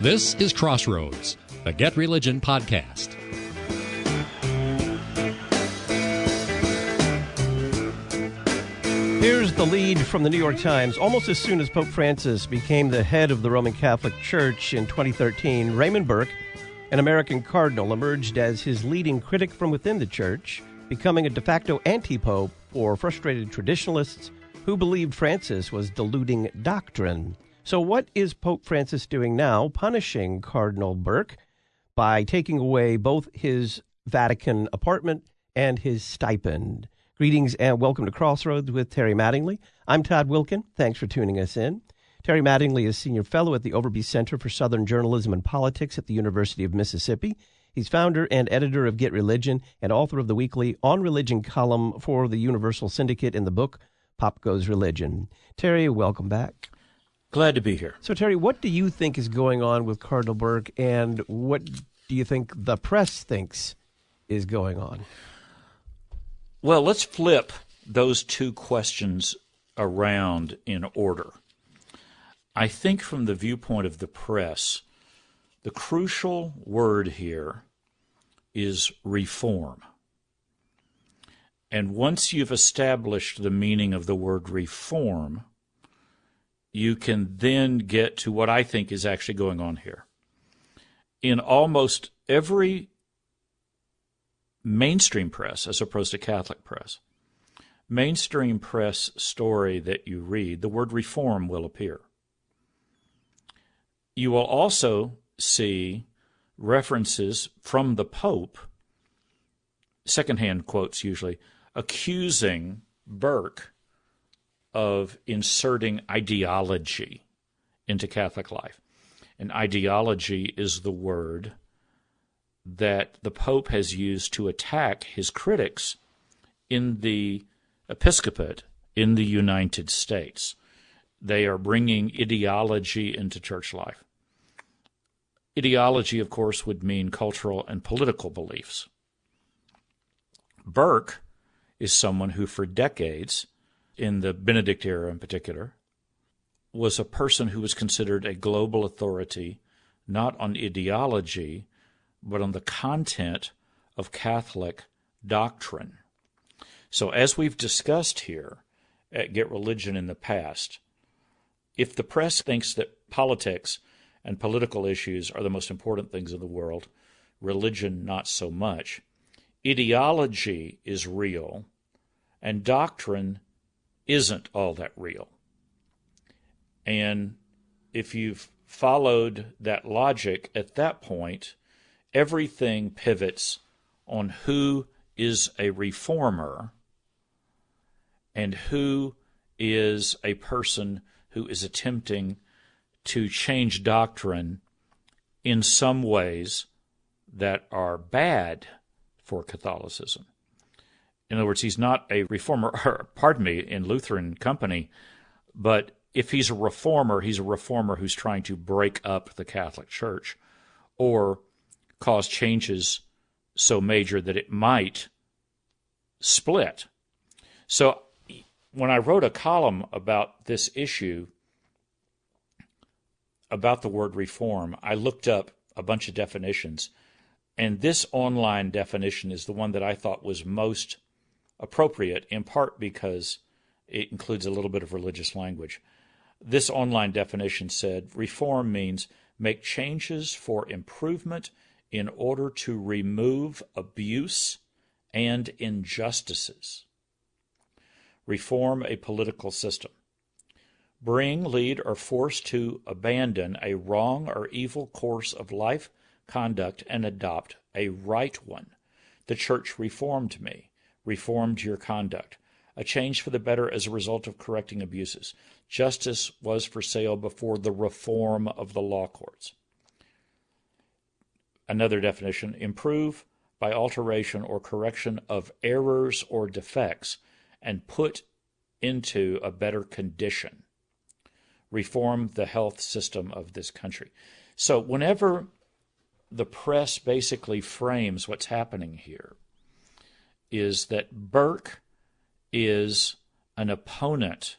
This is Crossroads, the Get Religion podcast. Here's the lead from the New York Times. Almost as soon as Pope Francis became the head of the Roman Catholic Church in 2013, Raymond Burke, an American cardinal, emerged as his leading critic from within the church, becoming a de facto anti pope for frustrated traditionalists who believed Francis was diluting doctrine. So, what is Pope Francis doing now, punishing Cardinal Burke by taking away both his Vatican apartment and his stipend? Greetings and welcome to Crossroads with Terry Mattingly. I'm Todd Wilken. Thanks for tuning us in. Terry Mattingly is Senior Fellow at the Overby Center for Southern Journalism and Politics at the University of Mississippi. He's founder and editor of Get Religion and author of the weekly On Religion column for the Universal Syndicate in the book Pop Goes Religion. Terry, welcome back. Glad to be here. So, Terry, what do you think is going on with Cardinal Burke, and what do you think the press thinks is going on? Well, let's flip those two questions around in order. I think, from the viewpoint of the press, the crucial word here is reform. And once you've established the meaning of the word reform, you can then get to what I think is actually going on here. In almost every mainstream press as opposed to Catholic press. Mainstream press story that you read, the word reform will appear. You will also see references from the Pope, secondhand quotes usually, accusing Burke of inserting ideology into Catholic life. And ideology is the word that the Pope has used to attack his critics in the episcopate in the United States. They are bringing ideology into church life. Ideology, of course, would mean cultural and political beliefs. Burke is someone who, for decades, in the Benedict era in particular, was a person who was considered a global authority, not on ideology, but on the content of Catholic doctrine. So, as we've discussed here at Get Religion in the past, if the press thinks that politics and political issues are the most important things in the world, religion not so much, ideology is real, and doctrine isn't all that real. And if you've followed that logic at that point, everything pivots on who is a reformer and who is a person who is attempting to change doctrine in some ways that are bad for Catholicism. In other words, he's not a reformer, or, pardon me, in Lutheran company, but if he's a reformer, he's a reformer who's trying to break up the Catholic Church or cause changes so major that it might split. So when I wrote a column about this issue, about the word reform, I looked up a bunch of definitions, and this online definition is the one that I thought was most appropriate, in part because it includes a little bit of religious language. This online definition said reform means make changes for improvement in order to remove abuse and injustices. Reform a political system. Bring, lead, or force to abandon a wrong or evil course of life, conduct, and adopt a right one. The church reformed me, reformed your conduct. A change for the better as a result of correcting abuses. Justice was for sale before the reform of the law courts. Another definition improve by alteration or correction of errors or defects and put into a better condition. Reform the health system of this country. So, whenever the press basically frames what's happening here, is that Burke is an opponent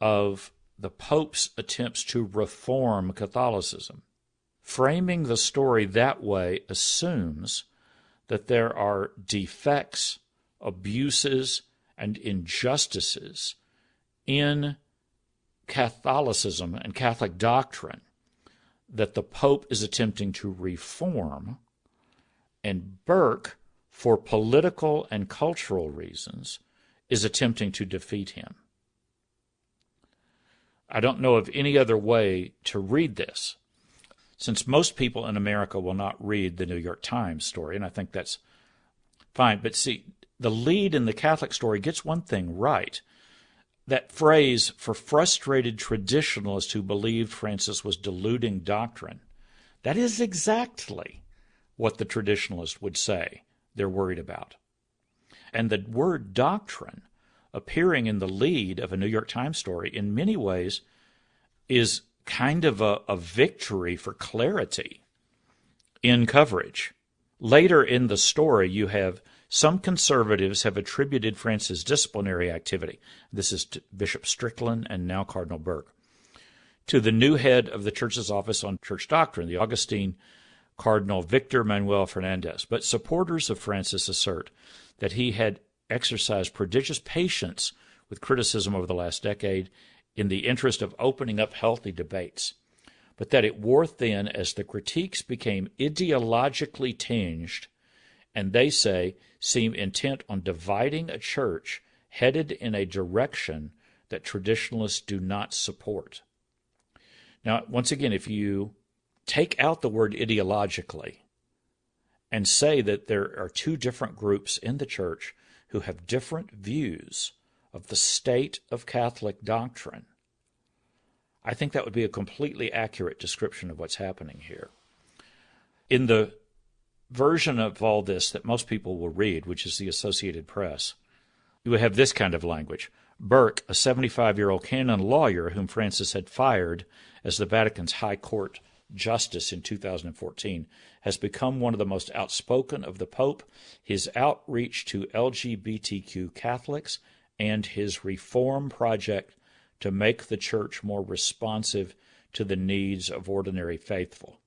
of the Pope's attempts to reform Catholicism. Framing the story that way assumes that there are defects, abuses, and injustices in Catholicism and Catholic doctrine that the Pope is attempting to reform, and Burke, for political and cultural reasons, is attempting to defeat him. I don't know of any other way to read this, since most people in America will not read the New York Times story, and I think that's fine. But see, the lead in the Catholic story gets one thing right. That phrase for frustrated traditionalists who believed Francis was diluting doctrine, that is exactly what the traditionalist would say they're worried about. And the word doctrine appearing in the lead of a New York Times story in many ways is kind of a, a victory for clarity in coverage. Later in the story, you have some conservatives have attributed Francis' disciplinary activity, this is Bishop Strickland and now Cardinal Burke, to the new head of the church's office on church doctrine, the Argentine Cardinal Victor Manuel Fernandez. But supporters of Francis assert that he had exercised prodigious patience with criticism over the last decade in the interest of opening up healthy debates, but that it wore thin as the critiques became ideologically tinged and they say seem intent on dividing a church headed in a direction that traditionalists do not support. Now, once again, if you take out the word ideologically and say that there are two different groups in the church who have different views of the state of Catholic doctrine, I think that would be a completely accurate description of what's happening here. In the version of all this that most people will read, which is the Associated Press, you would have this kind of language. Burke, a 75 year old canon lawyer whom Francis had fired as the Vatican's High Court justice in 2014, has become one of the most outspoken of the Pope. His outreach to LGBTQ Catholics and his reform project to make the church more responsive to the needs of ordinary faithful.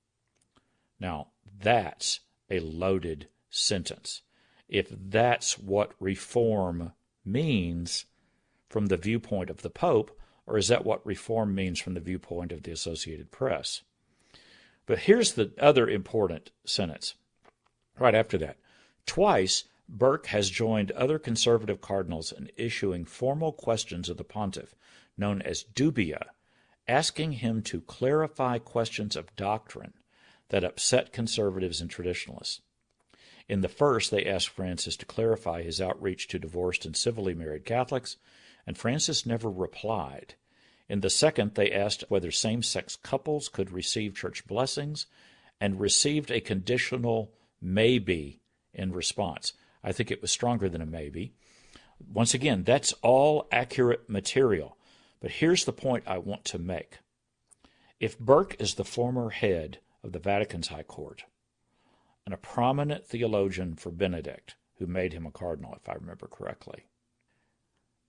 Now, that's a loaded sentence. If that's what reform means from the viewpoint of the Pope, or is that what reform means from the viewpoint of the Associated Press? But here's the other important sentence right after that. Twice, Burke has joined other conservative cardinals in issuing formal questions of the pontiff, known as dubia, asking him to clarify questions of doctrine that upset conservatives and traditionalists. In the first, they asked Francis to clarify his outreach to divorced and civilly married Catholics, and Francis never replied. In the second, they asked whether same sex couples could receive church blessings and received a conditional maybe in response. I think it was stronger than a maybe. Once again, that's all accurate material. But here's the point I want to make. If Burke is the former head of the Vatican's High Court and a prominent theologian for Benedict, who made him a cardinal, if I remember correctly,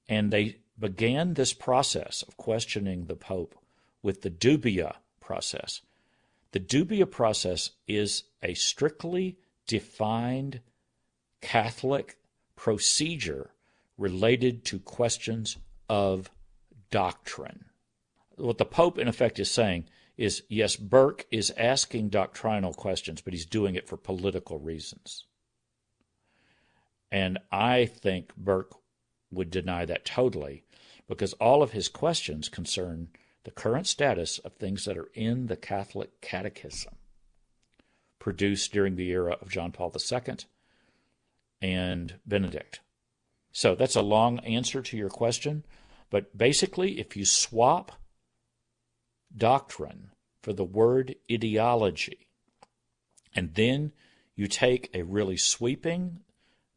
and they began this process of questioning the Pope with the dubia process. The dubia process is a strictly defined Catholic procedure related to questions of doctrine. What the Pope, in effect, is saying is yes, Burke is asking doctrinal questions, but he's doing it for political reasons. And I think Burke would deny that totally because all of his questions concern the current status of things that are in the Catholic Catechism produced during the era of John Paul II and Benedict. So that's a long answer to your question, but basically, if you swap doctrine for the word ideology, and then you take a really sweeping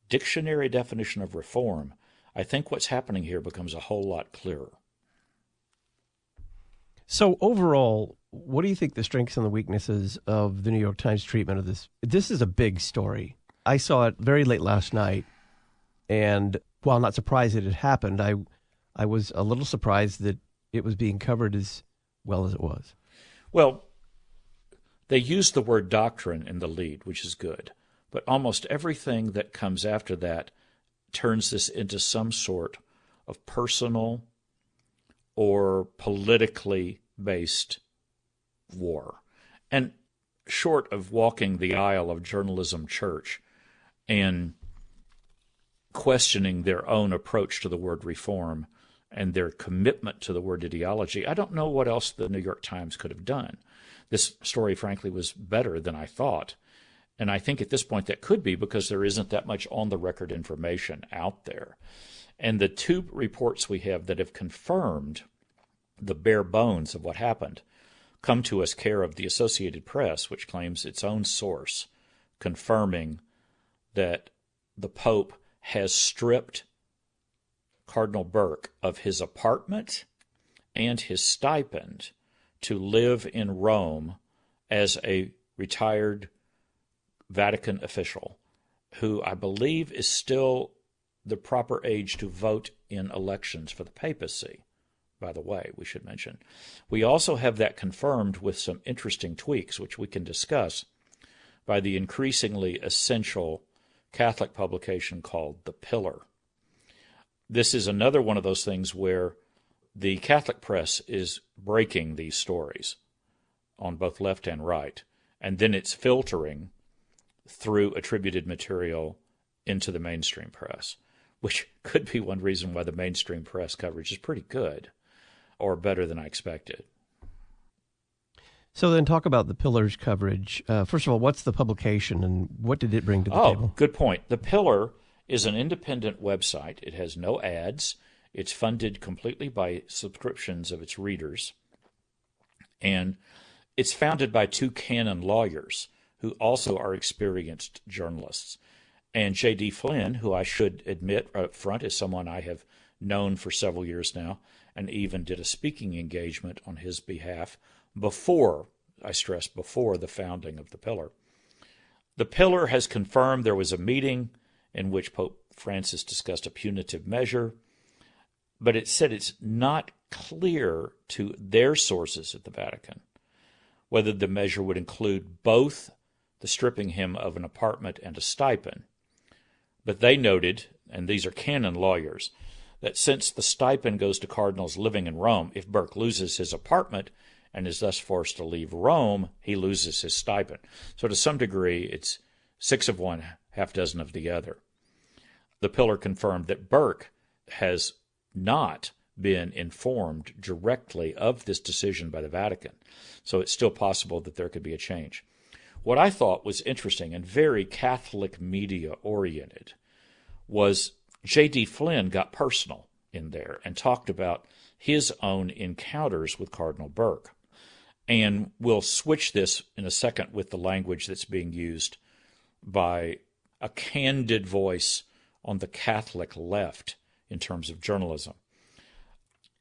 dictionary definition of reform I think what's happening here becomes a whole lot clearer. So overall, what do you think the strengths and the weaknesses of the New York Times treatment of this? This is a big story. I saw it very late last night, and while not surprised that it happened, I I was a little surprised that it was being covered as well as it was? Well, they use the word doctrine in the lead, which is good, but almost everything that comes after that turns this into some sort of personal or politically based war. And short of walking the aisle of journalism church and questioning their own approach to the word reform and their commitment to the word ideology, I don't know what else the New York Times could have done. This story, frankly, was better than I thought. And I think at this point that could be because there isn't that much on the record information out there. And the two reports we have that have confirmed the bare bones of what happened come to us care of the Associated Press, which claims its own source confirming that the Pope has stripped Cardinal Burke of his apartment and his stipend to live in Rome as a retired Vatican official who I believe is still the proper age to vote in elections for the papacy. By the way, we should mention. We also have that confirmed with some interesting tweaks, which we can discuss, by the increasingly essential Catholic publication called The Pillar. This is another one of those things where the Catholic press is breaking these stories on both left and right, and then it's filtering through attributed material into the mainstream press, which could be one reason why the mainstream press coverage is pretty good or better than I expected. So then, talk about the Pillar's coverage. Uh, first of all, what's the publication and what did it bring to the oh, table? good point. The Pillar is an independent website. It has no ads. It's funded completely by subscriptions of its readers. And it's founded by two canon lawyers who also are experienced journalists. And J.D. Flynn, who I should admit up front is someone I have known for several years now, and even did a speaking engagement on his behalf before, I stress, before the founding of the Pillar. The Pillar has confirmed there was a meeting in which Pope Francis discussed a punitive measure but it said it's not clear to their sources at the Vatican whether the measure would include both the stripping him of an apartment and a stipend. But they noted, and these are canon lawyers, that since the stipend goes to cardinals living in Rome, if Burke loses his apartment and is thus forced to leave Rome, he loses his stipend. So to some degree, it's six of one, half dozen of the other. The pillar confirmed that Burke has not been informed directly of this decision by the Vatican. So it's still possible that there could be a change. What I thought was interesting and very Catholic media oriented was J.D. Flynn got personal in there and talked about his own encounters with Cardinal Burke. And we'll switch this in a second with the language that's being used by a candid voice on the Catholic left in terms of journalism.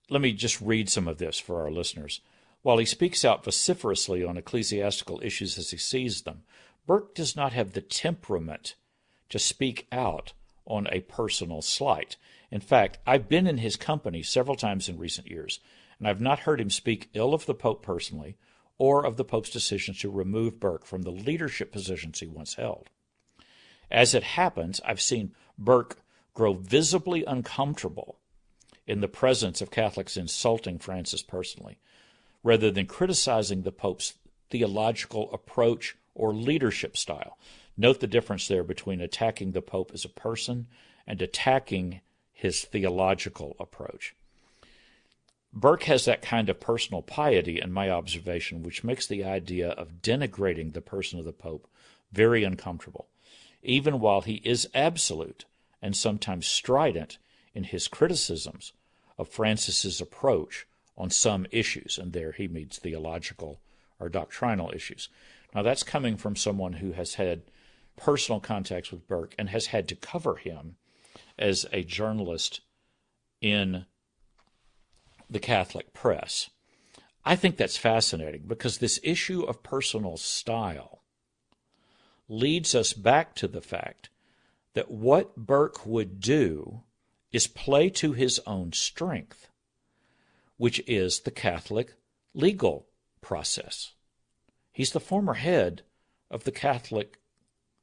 Let me just read some of this for our listeners. While he speaks out vociferously on ecclesiastical issues as he sees them, Burke does not have the temperament to speak out on a personal slight. In fact, I've been in his company several times in recent years, and I've not heard him speak ill of the Pope personally or of the Pope's decision to remove Burke from the leadership positions he once held. As it happens, I've seen Burke grow visibly uncomfortable in the presence of Catholics insulting Francis personally, rather than criticizing the Pope's theological approach or leadership style. Note the difference there between attacking the Pope as a person and attacking his theological approach. Burke has that kind of personal piety, in my observation, which makes the idea of denigrating the person of the Pope very uncomfortable, even while he is absolute and sometimes strident in his criticisms of Francis's approach on some issues, and there he means theological or doctrinal issues. Now that's coming from someone who has had personal contacts with Burke and has had to cover him as a journalist in the Catholic press. I think that's fascinating because this issue of personal style leads us back to the fact that what Burke would do is play to his own strength. Which is the Catholic legal process. He's the former head of the Catholic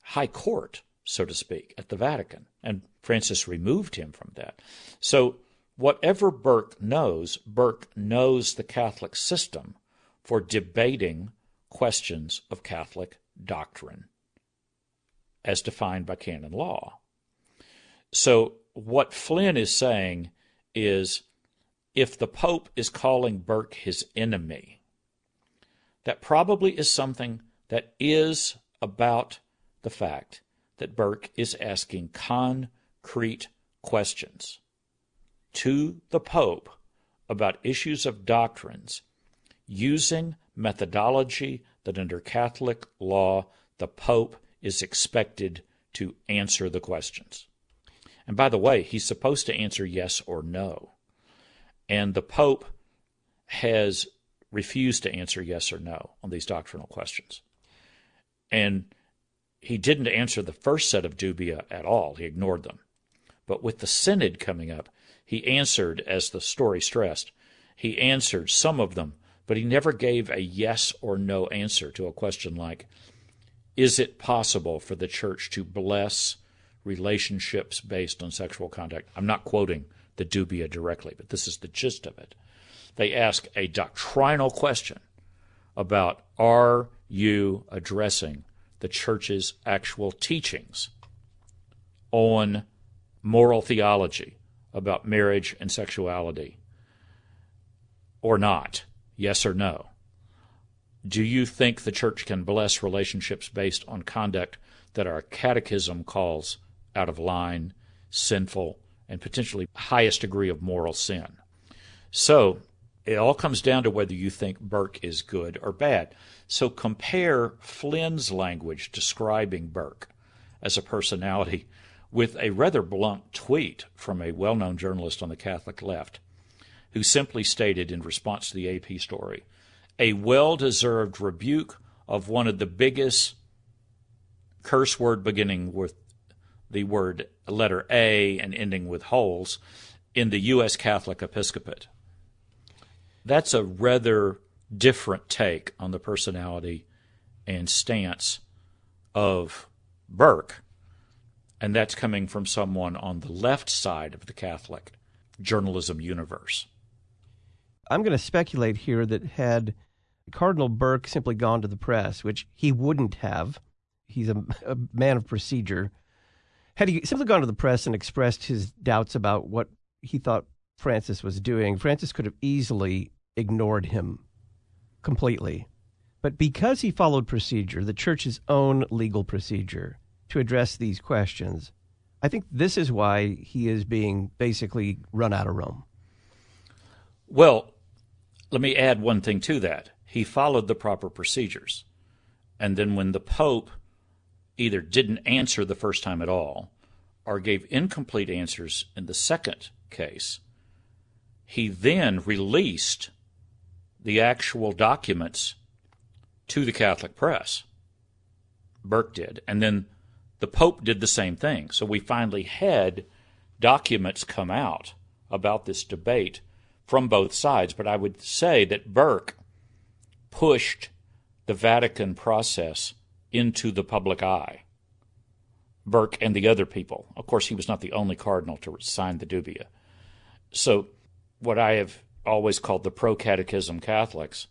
High Court, so to speak, at the Vatican, and Francis removed him from that. So, whatever Burke knows, Burke knows the Catholic system for debating questions of Catholic doctrine as defined by canon law. So, what Flynn is saying is if the Pope is calling Burke his enemy, that probably is something that is about the fact that Burke is asking concrete questions to the Pope about issues of doctrines using methodology that under Catholic law the Pope is expected to answer the questions. And by the way, he's supposed to answer yes or no. And the Pope has refused to answer yes or no on these doctrinal questions. And he didn't answer the first set of dubia at all, he ignored them. But with the synod coming up, he answered, as the story stressed, he answered some of them, but he never gave a yes or no answer to a question like, Is it possible for the church to bless relationships based on sexual contact? I'm not quoting the dubia directly, but this is the gist of it. They ask a doctrinal question about are you addressing the church's actual teachings on moral theology about marriage and sexuality or not? Yes or no? Do you think the church can bless relationships based on conduct that our catechism calls out of line, sinful, and potentially highest degree of moral sin? So it all comes down to whether you think Burke is good or bad. So compare Flynn's language describing Burke as a personality with a rather blunt tweet from a well known journalist on the Catholic left who simply stated in response to the AP story a well deserved rebuke of one of the biggest curse word beginning with the word letter A and ending with holes in the U.S. Catholic episcopate. That's a rather different take on the personality and stance of Burke. And that's coming from someone on the left side of the Catholic journalism universe. I'm going to speculate here that had Cardinal Burke simply gone to the press, which he wouldn't have, he's a, a man of procedure. Had he simply gone to the press and expressed his doubts about what he thought Francis was doing, Francis could have easily ignored him completely. But because he followed procedure, the church's own legal procedure, to address these questions, I think this is why he is being basically run out of Rome. Well, let me add one thing to that. He followed the proper procedures. And then when the Pope either didn't answer the first time at all or gave incomplete answers in the second case, he then released the actual documents to the Catholic press. Burke did. And then the Pope did the same thing. So we finally had documents come out about this debate from both sides. But I would say that Burke pushed the Vatican process into the public eye. Burke and the other people. Of course, he was not the only cardinal to sign the dubia. So, what I have always called the pro catechism Catholics,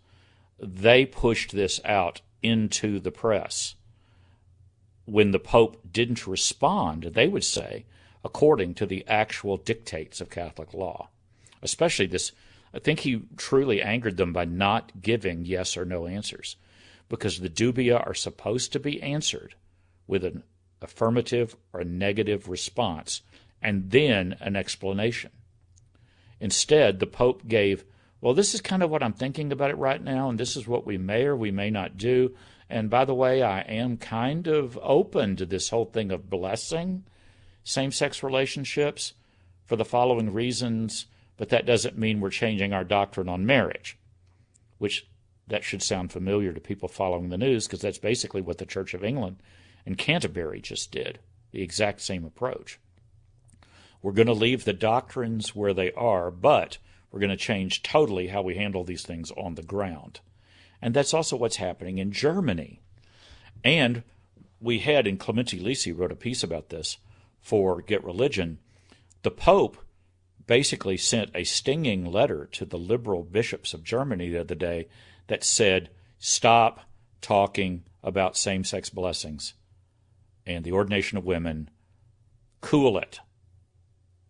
they pushed this out into the press. When the Pope didn't respond, they would say, according to the actual dictates of Catholic law. Especially this, I think he truly angered them by not giving yes or no answers, because the dubia are supposed to be answered with an affirmative or negative response and then an explanation. Instead, the Pope gave, well, this is kind of what I'm thinking about it right now, and this is what we may or we may not do. And by the way, I am kind of open to this whole thing of blessing same sex relationships for the following reasons, but that doesn't mean we're changing our doctrine on marriage, which that should sound familiar to people following the news because that's basically what the Church of England and Canterbury just did, the exact same approach. We're going to leave the doctrines where they are, but We're going to change totally how we handle these things on the ground. And that's also what's happening in Germany. And we had, and Clemente Lisi wrote a piece about this for Get Religion. The Pope basically sent a stinging letter to the liberal bishops of Germany the other day that said, stop talking about same sex blessings and the ordination of women. Cool it.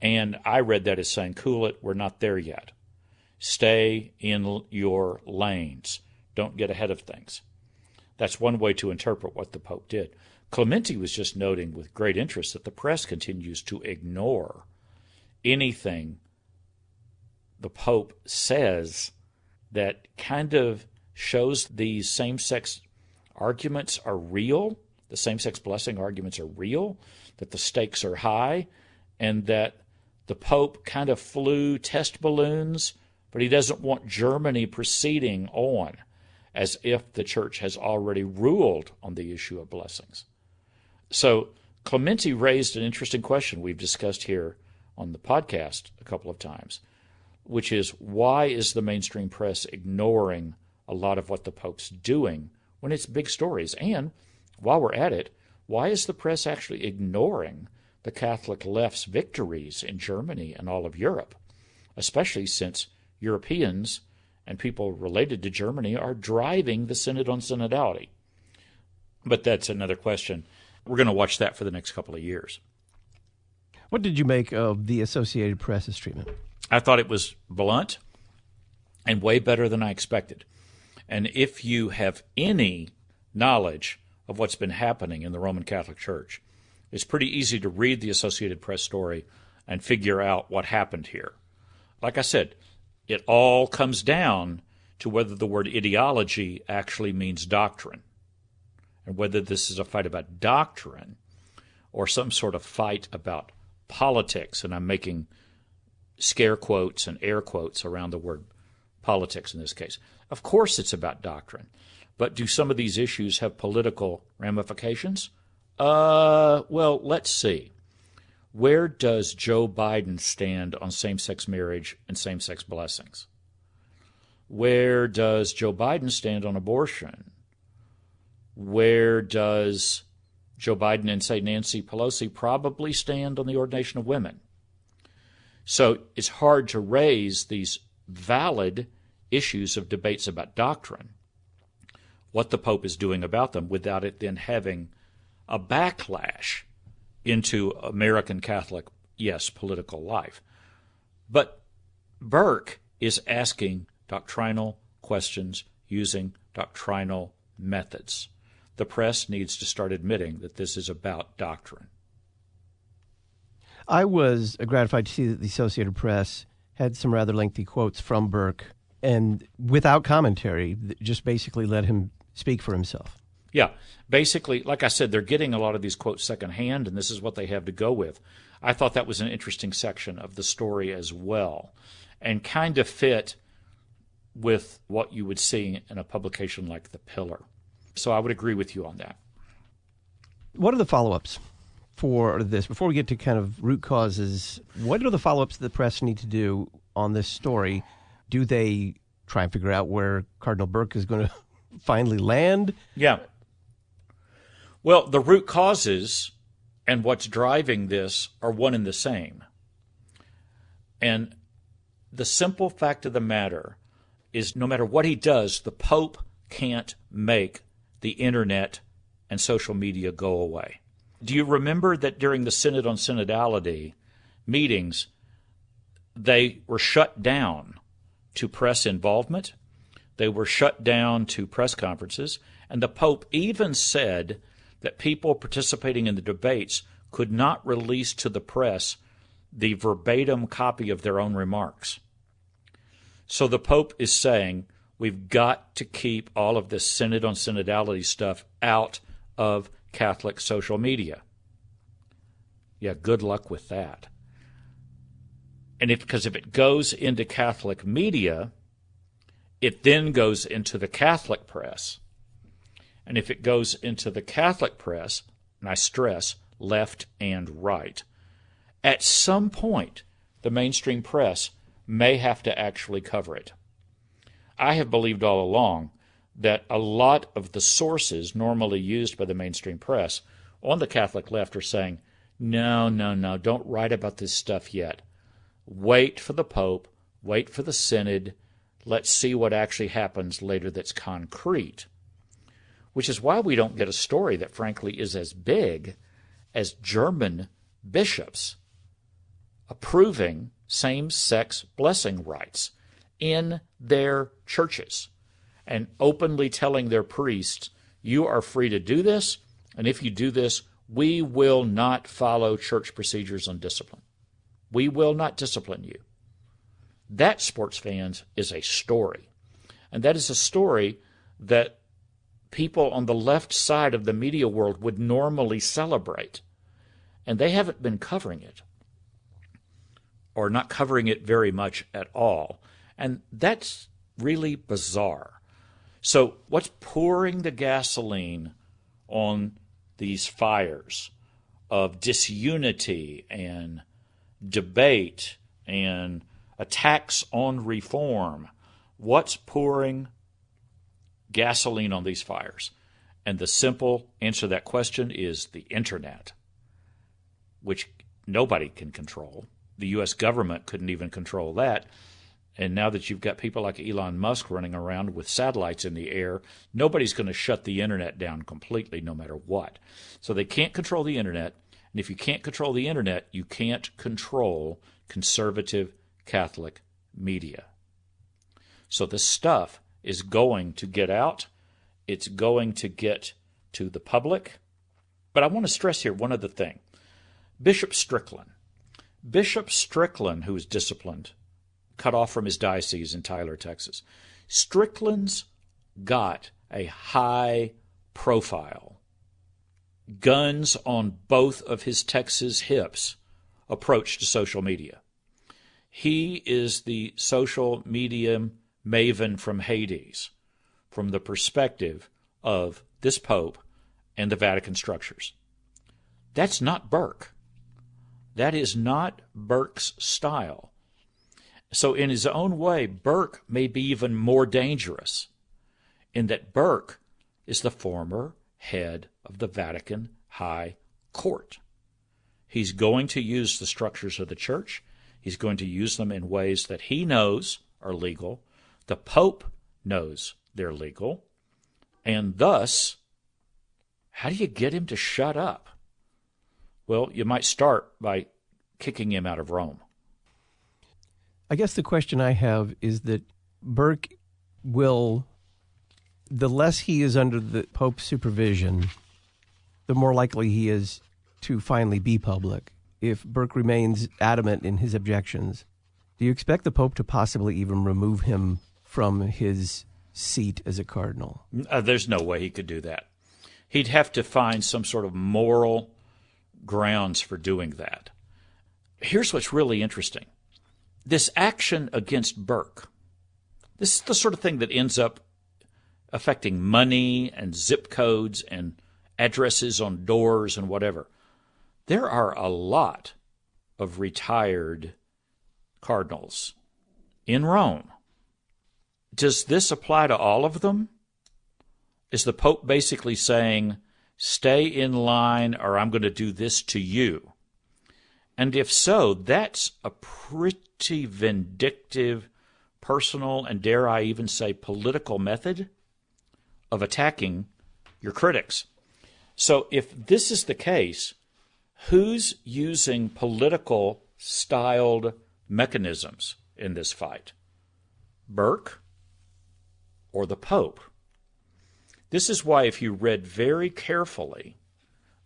And I read that as saying, cool it, we're not there yet. Stay in your lanes. Don't get ahead of things. That's one way to interpret what the Pope did. Clemente was just noting with great interest that the press continues to ignore anything the Pope says that kind of shows these same sex arguments are real, the same sex blessing arguments are real, that the stakes are high, and that the Pope kind of flew test balloons, but he doesn't want Germany proceeding on as if the church has already ruled on the issue of blessings. So Clemente raised an interesting question we've discussed here on the podcast a couple of times, which is why is the mainstream press ignoring a lot of what the Pope's doing when it's big stories? And while we're at it, why is the press actually ignoring the Catholic left's victories in Germany and all of Europe, especially since Europeans and people related to Germany are driving the Synod on Synodality? But that's another question. We're going to watch that for the next couple of years. What did you make of the Associated Press's treatment? I thought it was blunt and way better than I expected. And if you have any knowledge of what's been happening in the Roman Catholic Church, it's pretty easy to read the Associated Press story and figure out what happened here. Like I said, it all comes down to whether the word ideology actually means doctrine and whether this is a fight about doctrine or some sort of fight about politics. And I'm making scare quotes and air quotes around the word politics in this case. Of course, it's about doctrine. But do some of these issues have political ramifications? Uh, well, let's see. Where does Joe Biden stand on same sex marriage and same sex blessings? Where does Joe Biden stand on abortion? Where does Joe Biden and, say, Nancy Pelosi probably stand on the ordination of women? So it's hard to raise these valid issues of debates about doctrine, what the Pope is doing about them, without it then having a backlash into American Catholic, yes, political life. But Burke is asking doctrinal questions using doctrinal methods. The press needs to start admitting that this is about doctrine. I was gratified to see that the Associated Press had some rather lengthy quotes from Burke and without commentary, just basically let him speak for himself. Yeah, basically, like I said, they're getting a lot of these quotes secondhand, and this is what they have to go with. I thought that was an interesting section of the story as well, and kind of fit with what you would see in a publication like The Pillar. So I would agree with you on that. What are the follow ups for this? Before we get to kind of root causes, what are the follow ups the press need to do on this story? Do they try and figure out where Cardinal Burke is going to finally land? Yeah. Well, the root causes and what's driving this are one and the same. And the simple fact of the matter is no matter what he does, the Pope can't make the internet and social media go away. Do you remember that during the Synod on Synodality meetings, they were shut down to press involvement? They were shut down to press conferences, and the Pope even said that people participating in the debates could not release to the press the verbatim copy of their own remarks. So the Pope is saying we've got to keep all of this synod on synodality stuff out of Catholic social media. Yeah, good luck with that. And if because if it goes into Catholic media, it then goes into the Catholic press. And if it goes into the Catholic press, and I stress left and right, at some point the mainstream press may have to actually cover it. I have believed all along that a lot of the sources normally used by the mainstream press on the Catholic left are saying, no, no, no, don't write about this stuff yet. Wait for the Pope, wait for the Synod, let's see what actually happens later that's concrete. Which is why we don't get a story that, frankly, is as big as German bishops approving same sex blessing rites in their churches and openly telling their priests, you are free to do this, and if you do this, we will not follow church procedures on discipline. We will not discipline you. That, sports fans, is a story. And that is a story that people on the left side of the media world would normally celebrate. And they haven't been covering it, or not covering it very much at all. And that's really bizarre. So, what's pouring the gasoline on these fires of disunity and debate and attacks on reform? What's pouring gasoline on these fires? And the simple answer to that question is the internet, which nobody can control. The U.S. government couldn't even control that. And now that you've got people like Elon Musk running around with satellites in the air, nobody's going to shut the internet down completely no matter what. So they can't control the internet. And if you can't control the internet, you can't control conservative Catholic media. So the stuff is going to get out, it's going to get to the public. But I want to stress here one other thing Bishop Strickland. Bishop Strickland, who was disciplined cut off from his diocese in Tyler, Texas. Strickland's got a high profile, guns on both of his Texas hips approach to social media. He is the social media maven from Hades from the perspective of this Pope and the Vatican structures. That's not Burke. That is not Burke's style. So, in his own way, Burke may be even more dangerous in that Burke is the former head of the Vatican High Court. He's going to use the structures of the church, he's going to use them in ways that he knows are legal. The Pope knows they're legal. And thus, how do you get him to shut up? Well, you might start by kicking him out of Rome. I guess the question I have is that Burke will, the less he is under the Pope's supervision, the more likely he is to finally be public. If Burke remains adamant in his objections, do you expect the Pope to possibly even remove him from his seat as a cardinal? Uh, there's no way he could do that. He'd have to find some sort of moral grounds for doing that. Here's what's really interesting this action against Burke, this is the sort of thing that ends up affecting money and zip codes and addresses on doors and whatever. There are a lot of retired cardinals in Rome. Does this apply to all of them? Is the Pope basically saying, stay in line or I'm going to do this to you? And if so, that's a pretty vindictive, personal, and dare I even say political method of attacking your critics. So if this is the case, who's using political styled mechanisms in this fight? Burke or the Pope? This is why, if you read very carefully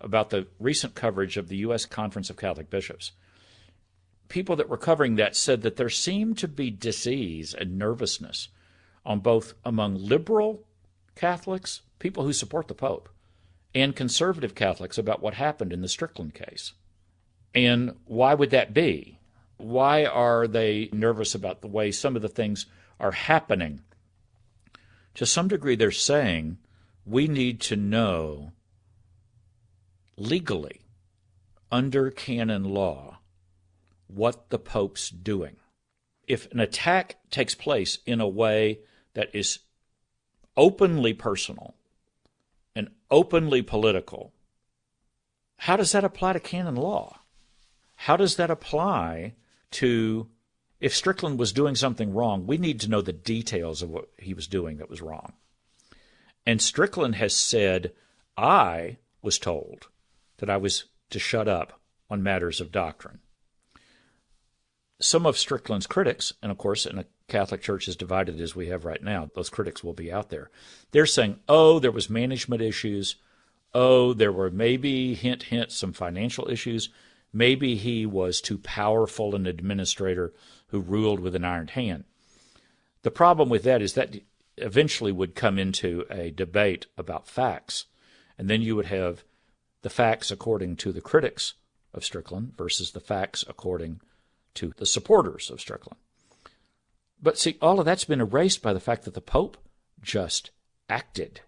about the recent coverage of the U.S. Conference of Catholic Bishops. People that were covering that said that there seemed to be disease and nervousness on both among liberal Catholics, people who support the Pope, and conservative Catholics about what happened in the Strickland case. And why would that be? Why are they nervous about the way some of the things are happening? To some degree, they're saying we need to know legally, under canon law, what the Pope's doing. if an attack takes place in a way that is openly personal and openly political, how does that apply to canon law? How does that apply to if Strickland was doing something wrong, we need to know the details of what he was doing that was wrong. And Strickland has said, I was told that I was to shut up on matters of doctrine. Some of Strickland's critics, and of course, in a Catholic church as divided as we have right now, those critics will be out there. They're saying, oh, there was management issues. Oh, there were maybe, hint, hint, some financial issues. Maybe he was too powerful an administrator who ruled with an iron hand. The problem with that is that eventually would come into a debate about facts. And then you would have the facts according to the critics of Strickland versus the facts according to the supporters of Strickland. But see, all of that's been erased by the fact that the Pope just acted.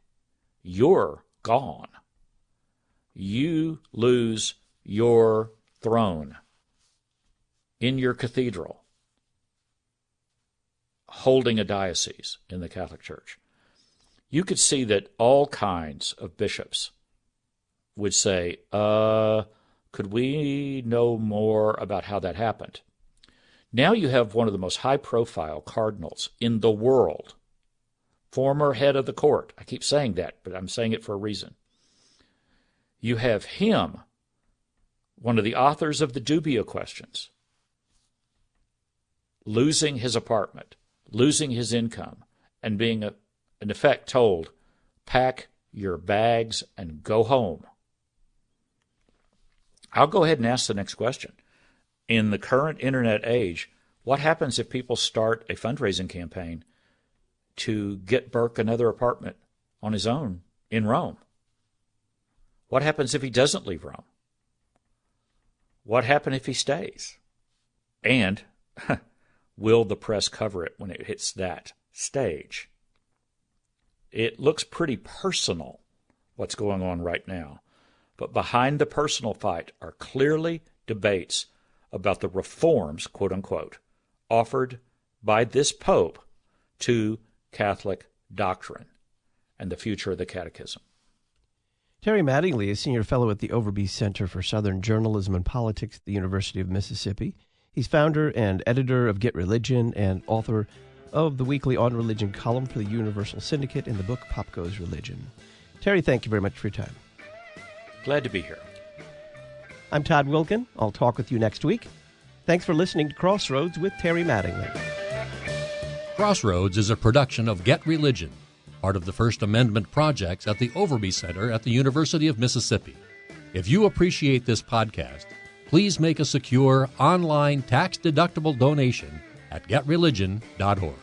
You're gone. You lose your throne in your cathedral holding a diocese in the Catholic Church, you could see that all kinds of bishops would say, uh, could we know more about how that happened? Now you have one of the most high profile cardinals in the world, former head of the court. I keep saying that, but I'm saying it for a reason. You have him, one of the authors of the Dubia questions, losing his apartment losing his income, and being, in effect, told, pack your bags and go home. I'll go ahead and ask the next question. In the current internet age, what happens if people start a fundraising campaign to get Burke another apartment on his own in Rome? What happens if he doesn't leave Rome? What happens if he stays? And Will the press cover it when it hits that stage? It looks pretty personal, what's going on right now. But behind the personal fight are clearly debates about the reforms, quote unquote, offered by this Pope to Catholic doctrine and the future of the Catechism. Terry Mattingly is senior fellow at the Overby Center for Southern Journalism and Politics at the University of Mississippi. He's founder and editor of Get Religion and author of the weekly On Religion column for the Universal Syndicate and the book Pop Goes Religion. Terry, thank you very much for your time. Glad to be here. I'm Todd Wilken. I'll talk with you next week. Thanks for listening to Crossroads with Terry Mattingly. Crossroads is a production of Get Religion, part of the First Amendment projects at the Overby Center at the University of Mississippi. If you appreciate this podcast, please make a secure online tax deductible donation at getreligion.org.